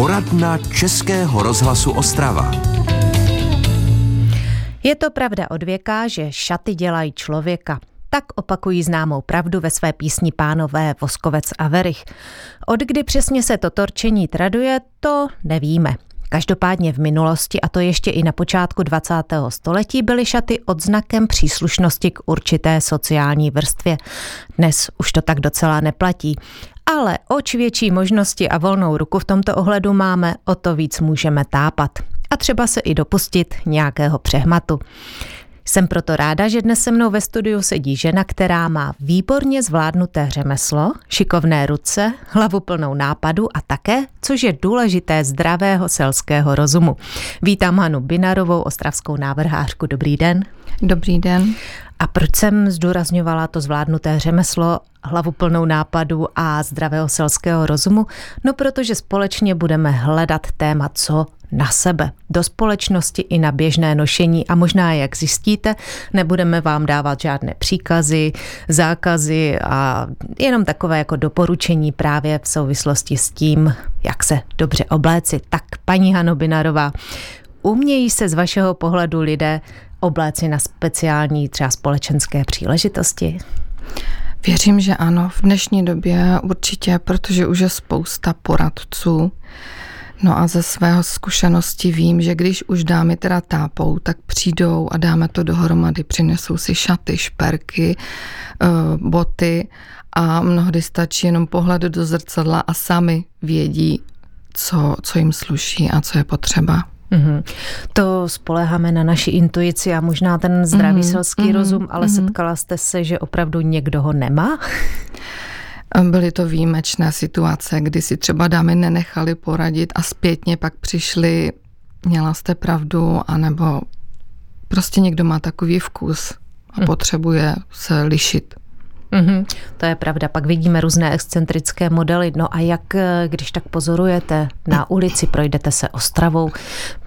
Poradna Českého rozhlasu Ostrava. Je to pravda od věka, že šaty dělají člověka. Tak opakují známou pravdu ve své písni Pánové Voskovec a Verich. Od kdy přesně se toto rčení traduje, to nevíme. Každopádně v minulosti, a to ještě i na počátku 20. století, byly šaty odznakem příslušnosti k určité sociální vrstvě. Dnes už to tak docela neplatí. Ale oč větší možnosti a volnou ruku v tomto ohledu máme, o to víc můžeme tápat. A třeba se i dopustit nějakého přehmatu. Jsem proto ráda, že dnes se mnou ve studiu sedí žena, která má výborně zvládnuté řemeslo, šikovné ruce, hlavu plnou nápadu a také, což je důležité, zdravého selského rozumu. Vítám Hanu Binarovou, ostravskou návrhářku. Dobrý den. Dobrý den. A proč jsem zdůrazňovala to zvládnuté řemeslo, hlavu plnou nápadu a zdravého selského rozumu? No protože společně budeme hledat téma, co na sebe, do společnosti i na běžné nošení a možná, jak zjistíte, nebudeme vám dávat žádné příkazy, zákazy a jenom takové jako doporučení právě v souvislosti s tím, jak se dobře obléci. Tak, paní Hano Binarová, umějí se z vašeho pohledu lidé obléci na speciální třeba společenské příležitosti? Věřím, že ano. V dnešní době určitě, protože už je spousta poradců. No a ze svého zkušenosti vím, že když už dámy teda tápou, tak přijdou a dáme to dohromady, přinesou si šaty, šperky, eh, boty a mnohdy stačí jenom pohled do zrcadla a sami vědí, co, co jim sluší a co je potřeba. Mm-hmm. To spoléháme na naši intuici a možná ten zdravý mm-hmm. selský mm-hmm. rozum, ale mm-hmm. setkala jste se, že opravdu někdo ho nemá? Byly to výjimečné situace, kdy si třeba dámy nenechali poradit a zpětně pak přišli, měla jste pravdu, anebo prostě někdo má takový vkus a mm. potřebuje se lišit. Mm-hmm, to je pravda. Pak vidíme různé excentrické modely. No a jak, když tak pozorujete na ulici, projdete se Ostravou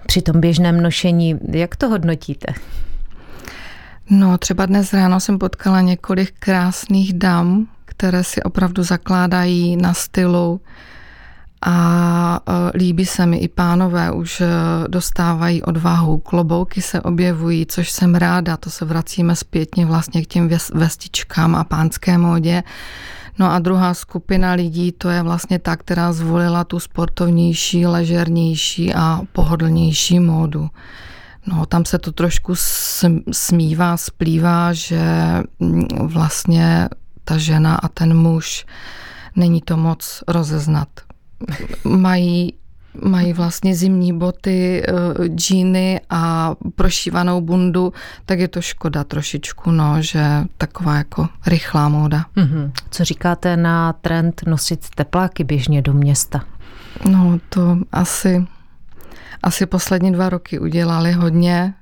při tom běžném nošení, jak to hodnotíte? No, třeba dnes ráno jsem potkala několik krásných dam, které si opravdu zakládají na stylu a e, líbí se mi i pánové, už e, dostávají odvahu, klobouky se objevují, což jsem ráda, to se vracíme zpětně vlastně k těm vestičkám a pánské módě. No a druhá skupina lidí, to je vlastně ta, která zvolila tu sportovnější, ležernější a pohodlnější módu. No, tam se to trošku smívá, splývá, že mm, vlastně ta žena a ten muž, není to moc rozeznat. Mají mají vlastně zimní boty, eh, džíny a prošívanou bundu, tak je to škoda trošičku, no, že taková jako rychlá móda. Mm-hmm. Co říkáte na trend nosit tepláky běžně do města? No to asi, asi poslední dva roky udělali hodně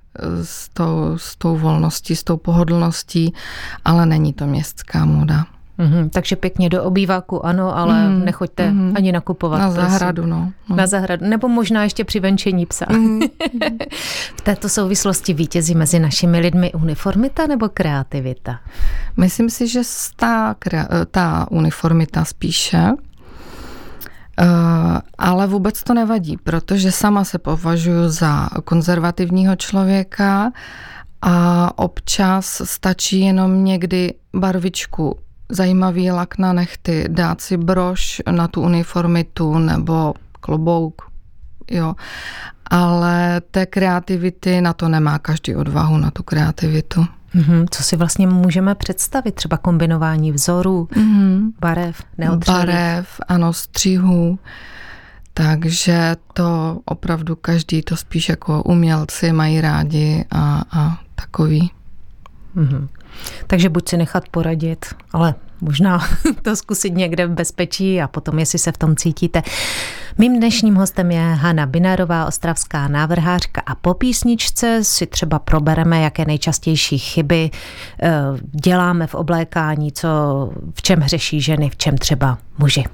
s tou, s tou volností, s tou pohodlností, ale není to městská móda. Mm-hmm, takže pěkně do obýváku, ano, ale mm, nechoďte mm, ani nakupovat. Na prosím. zahradu, no, no. Na zahradu, nebo možná ještě při venčení psa. Mm. v této souvislosti vítězí mezi našimi lidmi uniformita nebo kreativita? Myslím si, že ta, ta uniformita spíše, Eh, ale vůbec to nevadí, protože sama se považuji za konzervativního člověka a občas stačí jenom někdy barvičku zajímavý lak na nechty, dát si brož na tu uniformitu nebo klobouk, jo. Ale té kreativity na to nemá každý odvahu, na tu kreativitu. Mm-hmm. Co si vlastně můžeme představit? Třeba kombinování vzorů, mm-hmm. barev, neotřelých? Barev, ano, střihů. Takže to opravdu každý to spíš jako umělci mají rádi a, a takový. Mm-hmm. Takže buď si nechat poradit, ale možná to zkusit někde v bezpečí a potom, jestli se v tom cítíte. Mým dnešním hostem je Hanna Binarová, ostravská návrhářka a po písničce si třeba probereme, jaké nejčastější chyby eh, děláme v oblékání, co v čem hřeší ženy, v čem třeba muži.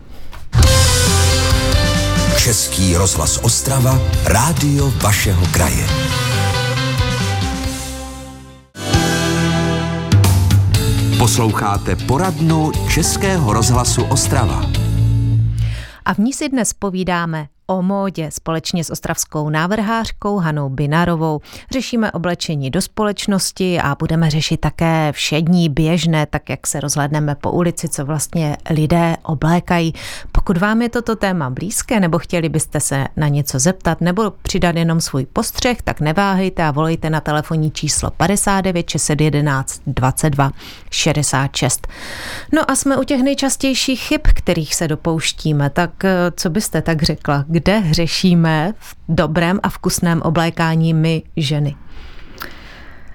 Český rozhlas Ostrava, rádio vašeho kraje. Posloucháte poradnu Českého rozhlasu Ostrava. A v ní si dnes povídáme o módě společně s ostravskou návrhářkou Hanou Binarovou. Řešíme oblečení do společnosti a budeme řešit také všední, běžné, tak jak se rozhledneme po ulici, co vlastně lidé oblékají. Pokud vám je toto téma blízké nebo chtěli byste se na něco zeptat nebo přidat jenom svůj postřeh, tak neváhejte a volejte na telefonní číslo 59 611 22 66. No a jsme u těch nejčastějších chyb, kterých se dopouštíme. Tak eh, co byste tak řekla? Kde hřešíme v dobrém a vkusném oblékání my ženy?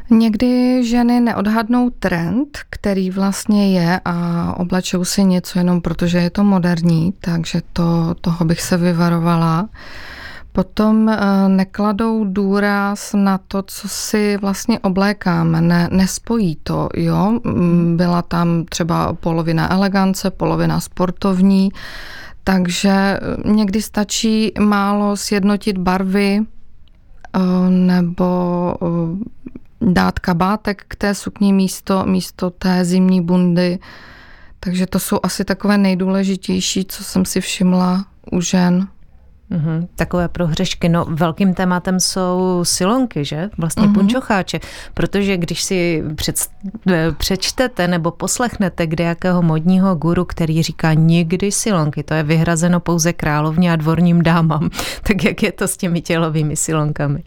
Někdy ženy neodhadnou trend, který vlastně je a oblečou si něco jenom protože je to moderní, takže to, toho bych se vyvarovala. Potom eh, nekladou důraz na to, co si vlastně oblékáme, ne, nespojí to, jo. Mm, byla tam třeba polovina elegance, polovina sportovní, takže eh, někdy stačí málo sjednotit barvy eh, nebo dát kabátek k té sukni místo, místo té zimní bundy. Takže to jsou asi takové nejdůležitější, co jsem si všimla u žen. Mm-hmm, takové prohřešky. No, velkým tématem jsou silonky, že? Vlastně mm-hmm. punčocháče. Protože když si před, eh, přečtete nebo poslechnete kde jakého modního guru, který říká nikdy silonky, to je vyhrazeno pouze královně a dvorním dámám, tak jak je to s těmi tělovými silonkami?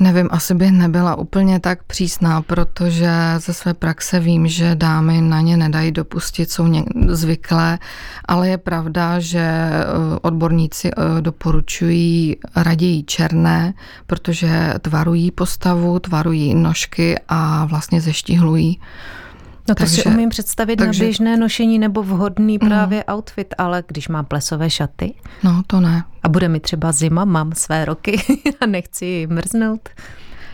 Nevím, asi bych nebyla úplně tak přísná, protože ze své praxe vím, že dámy na ně nedají dopustit, jsou zvyklé, ale je pravda, že eh, odborníci eh, doporučují raději černé, protože tvarují postavu, tvarují nožky a vlastně zeštihlují. No to takže, si umím představit takže, na běžné nošení nebo vhodný no. právě no, outfit, ale když mám plesové šaty? No to ne. A bude mi třeba zima, mám své roky a nechci mrznout?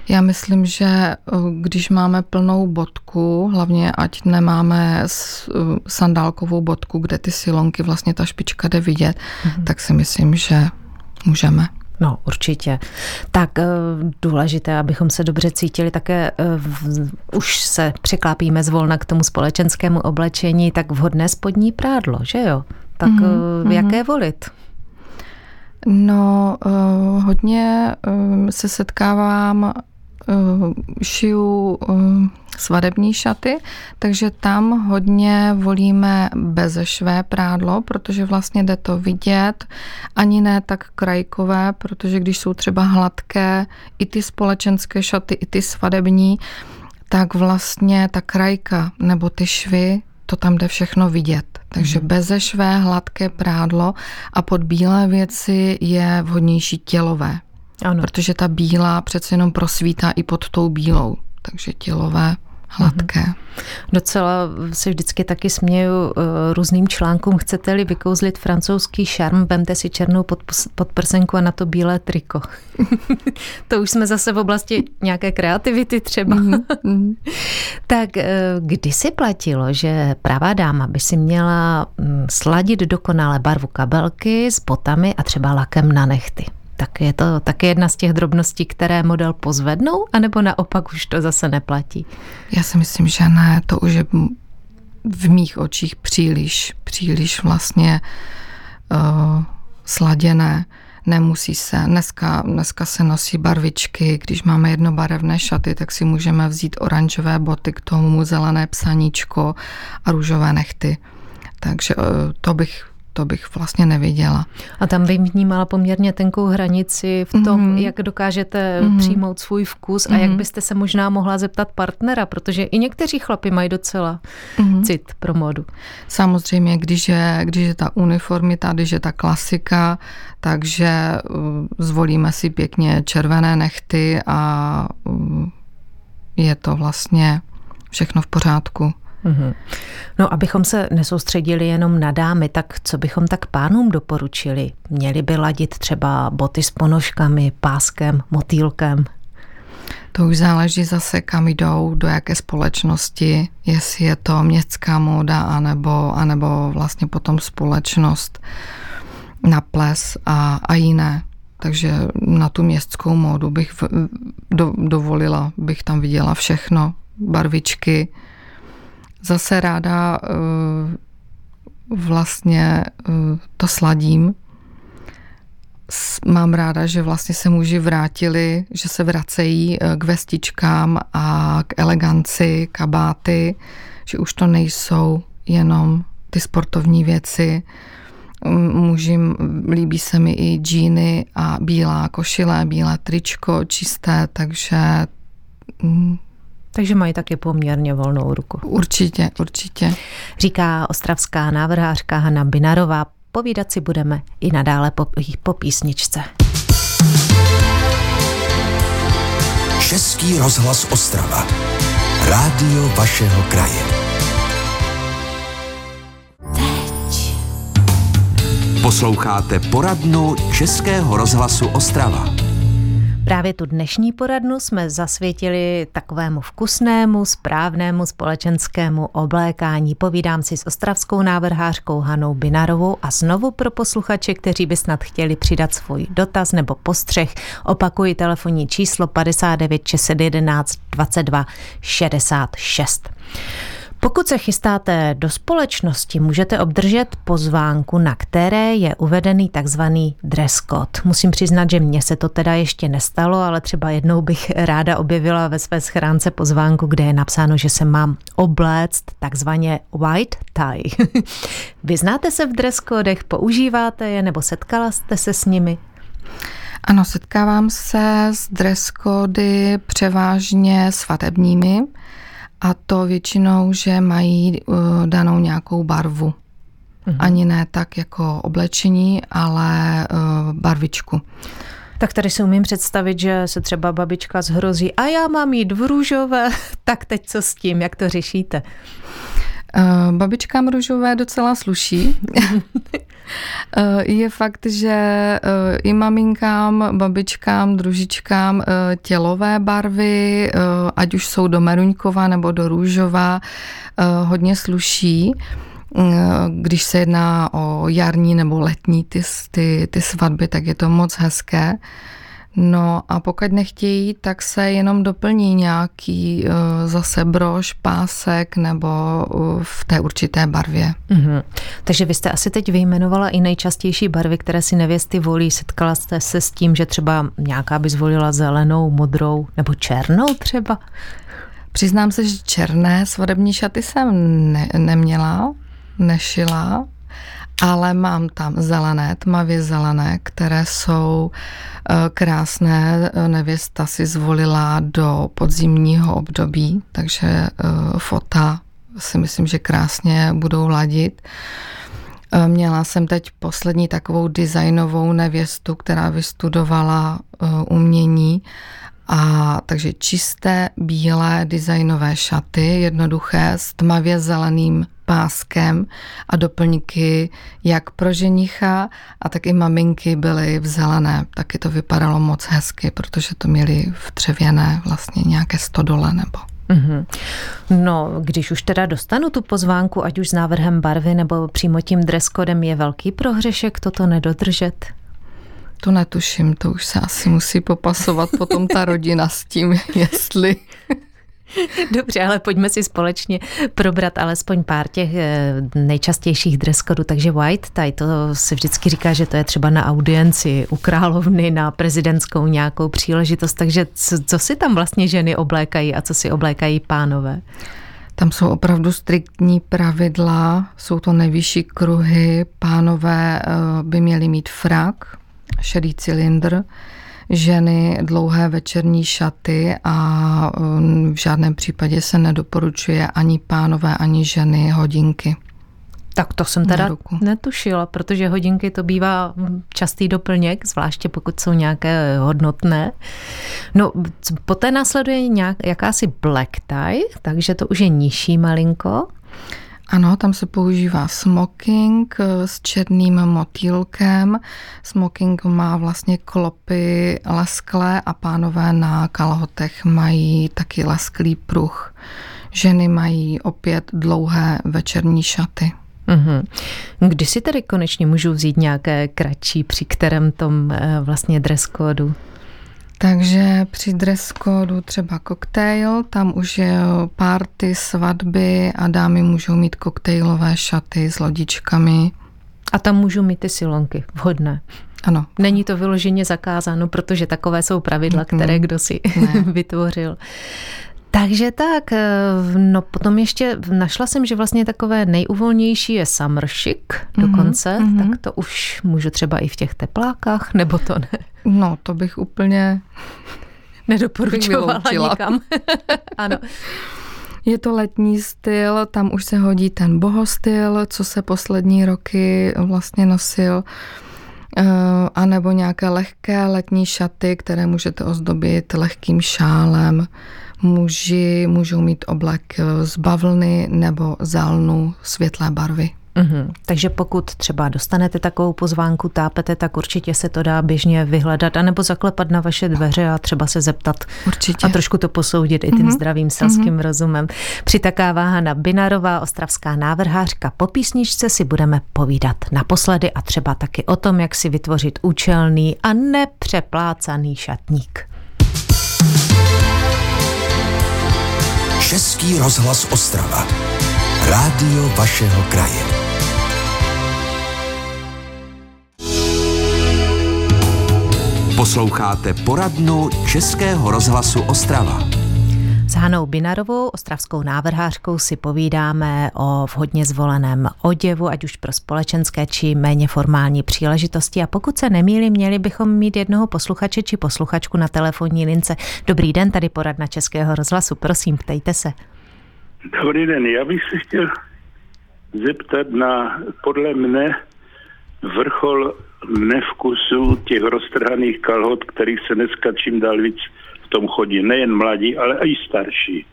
Já myslím, že eh, když máme plnou bodku, hlavně ať nemáme eh, sandálkovou bodku, kde ty silonky, vlastně ta špička jde vidět, mm-hmm. tak si myslím, že můžeme. No, určitě. Tak eh, důležité, abychom se dobře cítili, také už se překlápíme zvolna k tomu společenskému oblečení, tak vhodné spodní prádlo, že jo? Tak mm-hmm. jaké volit? No, hodně se setkávám Eh, šiju eh, svadební šaty, takže tam hodně volíme bezešvé prádlo, protože vlastně jde to vidět, ani ne tak krajkové, protože když jsou třeba hladké, i ty společenské šaty, i ty svadební, tak vlastně ta krajka nebo ty švy, to tam jde všechno vidět. Takže mm. bezešvé, hladké prádlo a pod bílé věci je vhodnější tělové ano. Protože ta bílá přece jenom prosvítá i pod tou bílou. Takže tělové hladké. Mm-hmm. Docela se vždycky taky směju uh, různým článkům. Chcete-li vykouzlit francouzský šarm, vemte si černou podprsenku a na to bílé triko. to už jsme zase v oblasti nějaké kreativity třeba. Mm-hmm. tak uh, kdy si platilo, že pravá dáma by si měla um, sladit dokonale barvu kabelky s botami a třeba lakem na nechty? Tak je to taky jedna z těch drobností, které model pozvednou, anebo naopak už to zase neplatí? Já si myslím, že ne, to už je v mých očích příliš, příliš vlastně uh, sladěné. Nemusí se. Dneska, dneska se nosí barvičky, když máme jednobarevné šaty, tak si můžeme vzít oranžové boty k tomu, zelené psaníčko a růžové nechty. Takže uh, to bych to bych vlastně neviděla. A tam bych vnímala poměrně tenkou hranici v tom, mm-hmm. jak dokážete mm-hmm. přijmout svůj vkus mm-hmm. a jak mhm. byste se možná mohla zeptat partnera, protože i někteří chlapi mají docela mm-hmm. cit pro modu. Samozřejmě, když je, když je ta uniformita, když je ta klasika, takže zvolíme si pěkně červené nechty a je to vlastně všechno v pořádku. Mm-hmm. No, abychom se nesoustředili jenom na dámy, tak co bychom tak pánům doporučili? Měli by ladit třeba boty s ponožkami, páskem, motýlkem? To už záleží zase, kam jdou, do jaké společnosti, jestli je to městská móda, anebo, anebo vlastně potom společnost na ples a, a jiné. Takže na tu městskou módu bych do, dovolila, bych tam viděla všechno, barvičky, zase ráda eh, vlastně eh, to sladím. mám ráda, že vlastně se muži vrátili, že se vracejí eh, k vestičkám a k eleganci, kabáty, že už to nejsou jenom ty sportovní věci. Muži líbí se mi i džíny a bílá košile, bílé tričko, čisté, takže mm, takže mají taky poměrně volnou ruku. Určitě, určitě. Říká ostravská návrhářka Hanna Binarová. Povídat si budeme i nadále po, po písničce. Český rozhlas Ostrava. Rádio vašeho kraje. Teď. Posloucháte poradnu Českého rozhlasu Ostrava. Právě tu dnešní poradnu jsme zasvětili takovému vkusnému, správnému společenskému oblékání. Povídám si s ostravskou návrhářkou Hanou Binarovou a znovu pro posluchače, kteří by snad chtěli přidat svůj dotaz nebo postřeh, opakuji telefonní číslo 59 611 22 66. Pokud se chystáte do společnosti, můžete obdržet pozvánku, na které je uvedený takzvaný dress code. Musím přiznat, že mně se to teda ještě nestalo, ale třeba jednou bych ráda objevila ve své schránce pozvánku, kde je napsáno, že se mám obléct takzvaně white tie. Vyznáte se v dress codech, používáte je nebo setkala jste se s nimi? Ano, setkávám se s dress převážně svatebními a to většinou, že mají uh, danou nějakou barvu. Mhm. Ani ne tak jako oblečení, ale uh, barvičku. Tak tady si umím představit, že se třeba babička zhrozí a já mám jít v růžové, tak teď co s tím, jak to řešíte? Uh, babičkám růžové docela sluší. Eh, je fakt, že eh, i maminkám, babičkám, družičkám eh, tělové barvy, ať už jsou do meruňková nebo do růžová, hodně sluší když se jedná o jarní nebo letní ty, ty, ty svatby, tak je to moc hezké. No a pokud nechtějí, tak se jenom doplní nějaký uh, zase brož, pásek nebo uh, v té určité barvě. Mm-hmm. Takže vy jste asi teď vyjmenovala i nejčastější barvy, které si nevěsty volí. Setkala jste se s tím, že třeba nějaká by zvolila zelenou, modrou nebo černou třeba? Přiznám se, že černé svadební šaty jsem ne- neměla, nešila, ale mám tam zelené, tmavě zelené, které jsou eh, krásné. Nevěsta si zvolila do podzimního období, takže eh, fota si myslím, že krásně budou ladit. Eh, měla jsem teď poslední takovou designovou nevěstu, která vystudovala umění a takže čisté bílé designové šaty, jednoduché, s tmavě zeleným páskem a doplňky jak pro ženicha a tak i maminky byly v zelené. Taky to vypadalo moc hezky, protože to měli v dřevěné vlastně nějaké stodole nebo Mm-hmm. No, když už teda dostanu tu pozvánku, ať už s návrhem barvy nebo přímo tím dreskodem, je velký prohřešek toto nedodržet? To netuším, to už se asi musí popasovat potom ta rodina s tím, jestli Dobře, ale pojďme si společně probrat alespoň pár těch eh, nejčastějších dress codů. Takže white tie, to se vždycky říká, že to je třeba na audienci u královny, na prezidentskou nějakou příležitost. Takže co, co si tam vlastně ženy oblékají a co si oblékají pánové? Tam jsou opravdu striktní pravidla, jsou to nejvyšší kruhy, pánové eh, by měli mít frak, šedý cylindr, ženy dlouhé večerní šaty a um, v žádném případě se nedoporučuje ani pánové, ani ženy hodinky. Tak to jsem teda netušila, protože hodinky to bývá častý doplněk, zvláště pokud jsou nějaké hodnotné. No, poté následuje nějak, jakási black tie, takže to už je nižší malinko. Ano, tam se používá smoking eh, s černým motýlkem. Smoking má vlastně klopy lesklé a pánové na kalhotech mají taky lesklý pruh. Ženy mají opět dlouhé večerní šaty. Mm-hmm. Kdy si tedy konečně můžu vzít nějaké kratší, při kterém tom eh, vlastně dress kódu? Takže při dress kódu třeba koktejl, tam už je party, svatby a dámy můžou mít koktejlové šaty s lodičkami. A tam můžou mít ty silonky, vhodné. Ano. Není to vyloženě zakázáno, protože takové jsou pravidla, které kdo si vytvořil. Takže tak, eh, no potom ještě našla jsem, že vlastně takové nejuvolnější je summer chic dokonce, mm-hmm. tak to už můžu třeba i v těch teplákách, nebo to ne? No, to bych úplně nedoporučovala nikam. ano. Je to letní styl, tam už se hodí ten bohostyl, co se poslední roky vlastně nosil, eh, a nebo nějaké lehké letní šaty, které můžete ozdobit lehkým šálem. Muži můžou mít oblek z bavlny nebo zálnu světlé barvy. Mm-hmm. Takže pokud třeba dostanete takovou pozvánku, tápete, tak určitě se to dá běžně vyhledat, anebo zaklepat na vaše dveře a třeba se zeptat určitě. a trošku to posoudit i tím mm-hmm. zdravým selským mm-hmm. rozumem. Přitakává Hana Binarová, ostravská návrhářka. Po písničce si budeme povídat naposledy a třeba taky o tom, jak si vytvořit účelný a nepřeplácaný šatník. Český rozhlas Ostrava. Rádio vašeho kraje. Posloucháte poradnu Českého rozhlasu Ostrava. S Hanou Binarovou, ostravskou návrhářkou, si povídáme o vhodně zvoleném oděvu, ať už pro společenské či méně formální příležitosti. A pokud se nemýlí, měli bychom mít jednoho posluchače či posluchačku na telefonní lince. Dobrý den, tady poradna Českého rozhlasu. Prosím, ptejte se. Dobrý den, já bych se chtěl zeptat na, podle mne, vrchol nevkusu těch roztrhaných kalhot, kterých se dneska čím dál víc tom chodí. Nejen mladí, ale i starší.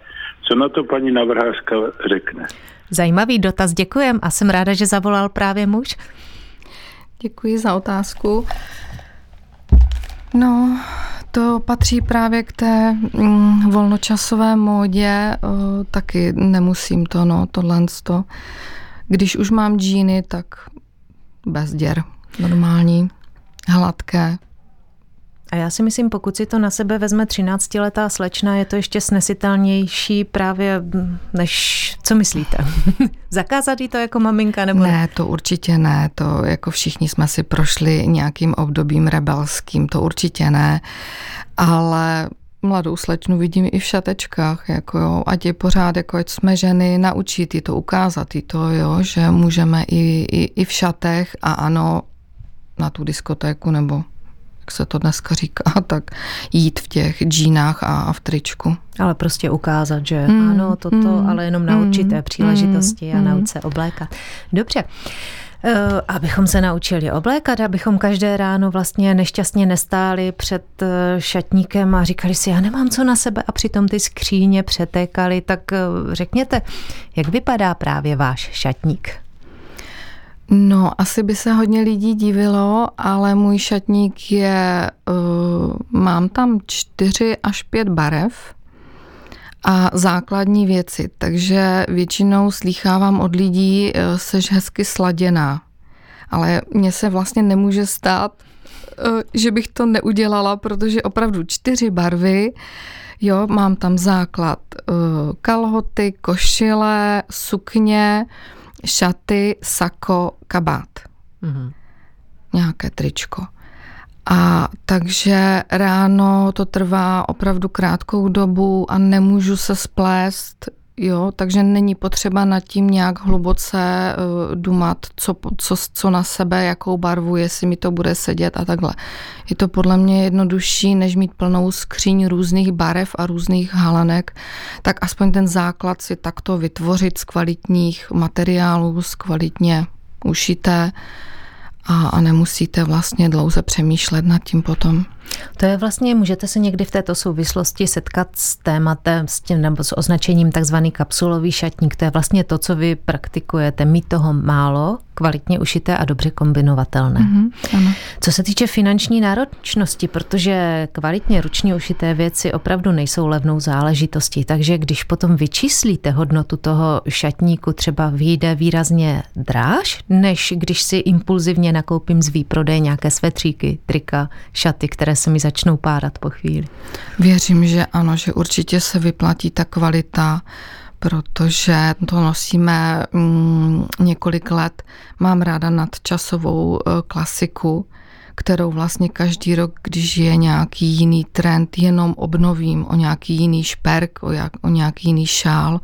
Co na to paní navrhářka řekne? Zajímavý dotaz, děkujem a jsem ráda, že zavolal právě muž. Děkuji za otázku. No, to patří právě k té mm, volnočasové módě, o, taky nemusím to, no, tohle to. Když už mám džíny, tak bez děr, normální, hladké, a já si myslím, pokud si to na sebe vezme 13-letá slečna, je to ještě snesitelnější právě než, co myslíte? Zakázat jí to jako maminka nebo ne? Ne, to určitě ne. To jako všichni jsme si prošli nějakým obdobím rebelským, to určitě ne. Ale mladou slečnu vidím i v šatečkách, jako jo, ať je pořád, jako ať jsme ženy, naučit jí to, ukázat jí to, jo, že můžeme i, i, i v šatech a ano, na tu diskotéku nebo jak se to dneska říká, tak jít v těch džínách a v tričku. Ale prostě ukázat, že mm, ano, toto, mm, ale jenom na hmm, určité mm, příležitosti mm, a naučit se oblékat. Dobře. Eh, abychom se naučili oblékat, abychom každé ráno vlastně nešťastně nestáli před eh, šatníkem a říkali si, já nemám co na sebe a přitom ty skříně přetékaly, tak eh, řekněte, jak vypadá právě váš šatník? No, asi by se hodně lidí divilo, ale můj šatník je, uh, mám tam čtyři až pět barev a základní věci, takže většinou slýchávám od lidí, uh, seš hezky sladěná. Ale mně se vlastně nemůže stát, uh, že bych to neudělala, protože opravdu čtyři barvy, jo, mám tam základ uh, kalhoty, košile, sukně, šaty, sako, kabát. Mm-hmm. Nějaké tričko. A takže ráno to trvá opravdu krátkou dobu a nemůžu se splést Jo, takže není potřeba nad tím nějak hluboce uh, dumat, co, co, co na sebe, jakou barvu, jestli mi to bude sedět a takhle. Je to podle mě jednodušší, než mít plnou skříň různých barev a různých halanek, tak aspoň ten základ si takto vytvořit z kvalitních materiálů, z kvalitně ušité a, a nemusíte vlastně dlouze přemýšlet nad tím potom. To je vlastně, můžete se někdy v této souvislosti setkat s tématem, s tím, nebo s označením takzvaný kapsulový šatník. To je vlastně to, co vy praktikujete. Mít toho málo, kvalitně ušité a dobře kombinovatelné. Mm-hmm, ano. Co se týče finanční náročnosti, protože kvalitně ručně ušité věci opravdu nejsou levnou záležitostí, takže když potom vyčíslíte hodnotu toho šatníku, třeba vyjde výrazně dráž, než když si impulzivně nakoupím z výprodeje nějaké svetříky, trika, šaty, které se mi začnou párat po chvíli. Věřím, že ano, že určitě se vyplatí ta kvalita, protože to nosíme mm, několik let. Mám ráda nadčasovou e, klasiku, kterou vlastně každý rok, když je nějaký jiný trend, jenom obnovím o nějaký jiný šperk, o, jak, o nějaký jiný šál,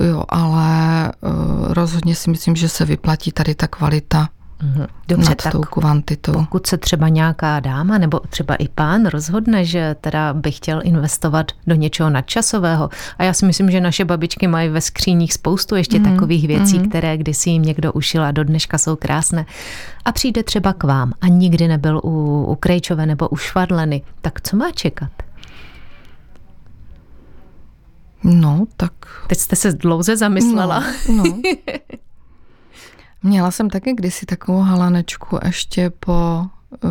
jo, ale uh, rozhodně si myslím, že se vyplatí tady ta kvalita Mhm. Dobře, nad tak tou kvantitou. pokud se třeba nějaká dáma nebo třeba i pán rozhodne, že teda by chtěl investovat do něčeho nadčasového a já si myslím, že naše babičky mají ve skříních spoustu ještě mm, takových věcí, mm. které kdysi jim někdo ušil a do dneška jsou krásné a přijde třeba k vám a nikdy nebyl u, u Krejčové nebo u Švadleny, tak co má čekat? No, tak... Teď jste se dlouze zamyslela. No, no. Měla jsem taky kdysi takovou halanečku ještě po, uh,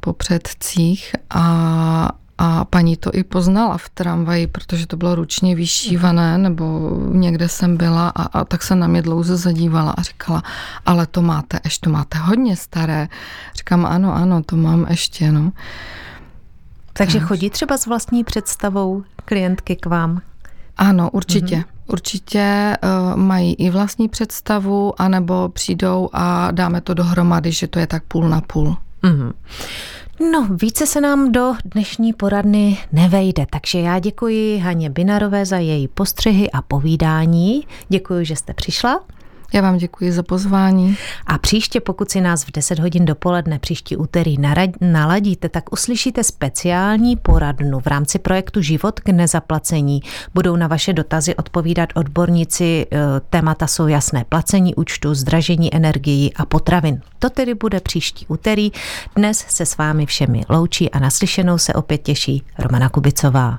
po předcích a, a paní to i poznala v tramvaji, protože to bylo ručně vyšívané, nebo někde jsem byla a, a tak se na mě dlouze zadívala a říkala, ale to máte, ještě to máte hodně staré. Říkám, ano, ano, to mám ještě, no. Takže chodí třeba s vlastní představou klientky k vám? Ano, určitě. Mm-hmm. Určitě uh, mají i vlastní představu, anebo přijdou a dáme to dohromady, že to je tak půl na půl. Mm-hmm. No, více se nám do dnešní poradny nevejde, takže já děkuji Haně Binarové za její postřehy a povídání. Děkuji, že jste přišla. Já vám děkuji za pozvání. A příště, pokud si nás v 10 hodin dopoledne příští úterý naladíte, tak uslyšíte speciální poradnu v rámci projektu Život k nezaplacení. Budou na vaše dotazy odpovídat odborníci. E, témata jsou jasné. Placení účtu, zdražení energií a potravin. To tedy bude příští úterý. Dnes se s vámi všemi loučí a naslyšenou se opět těší Romana Kubicová.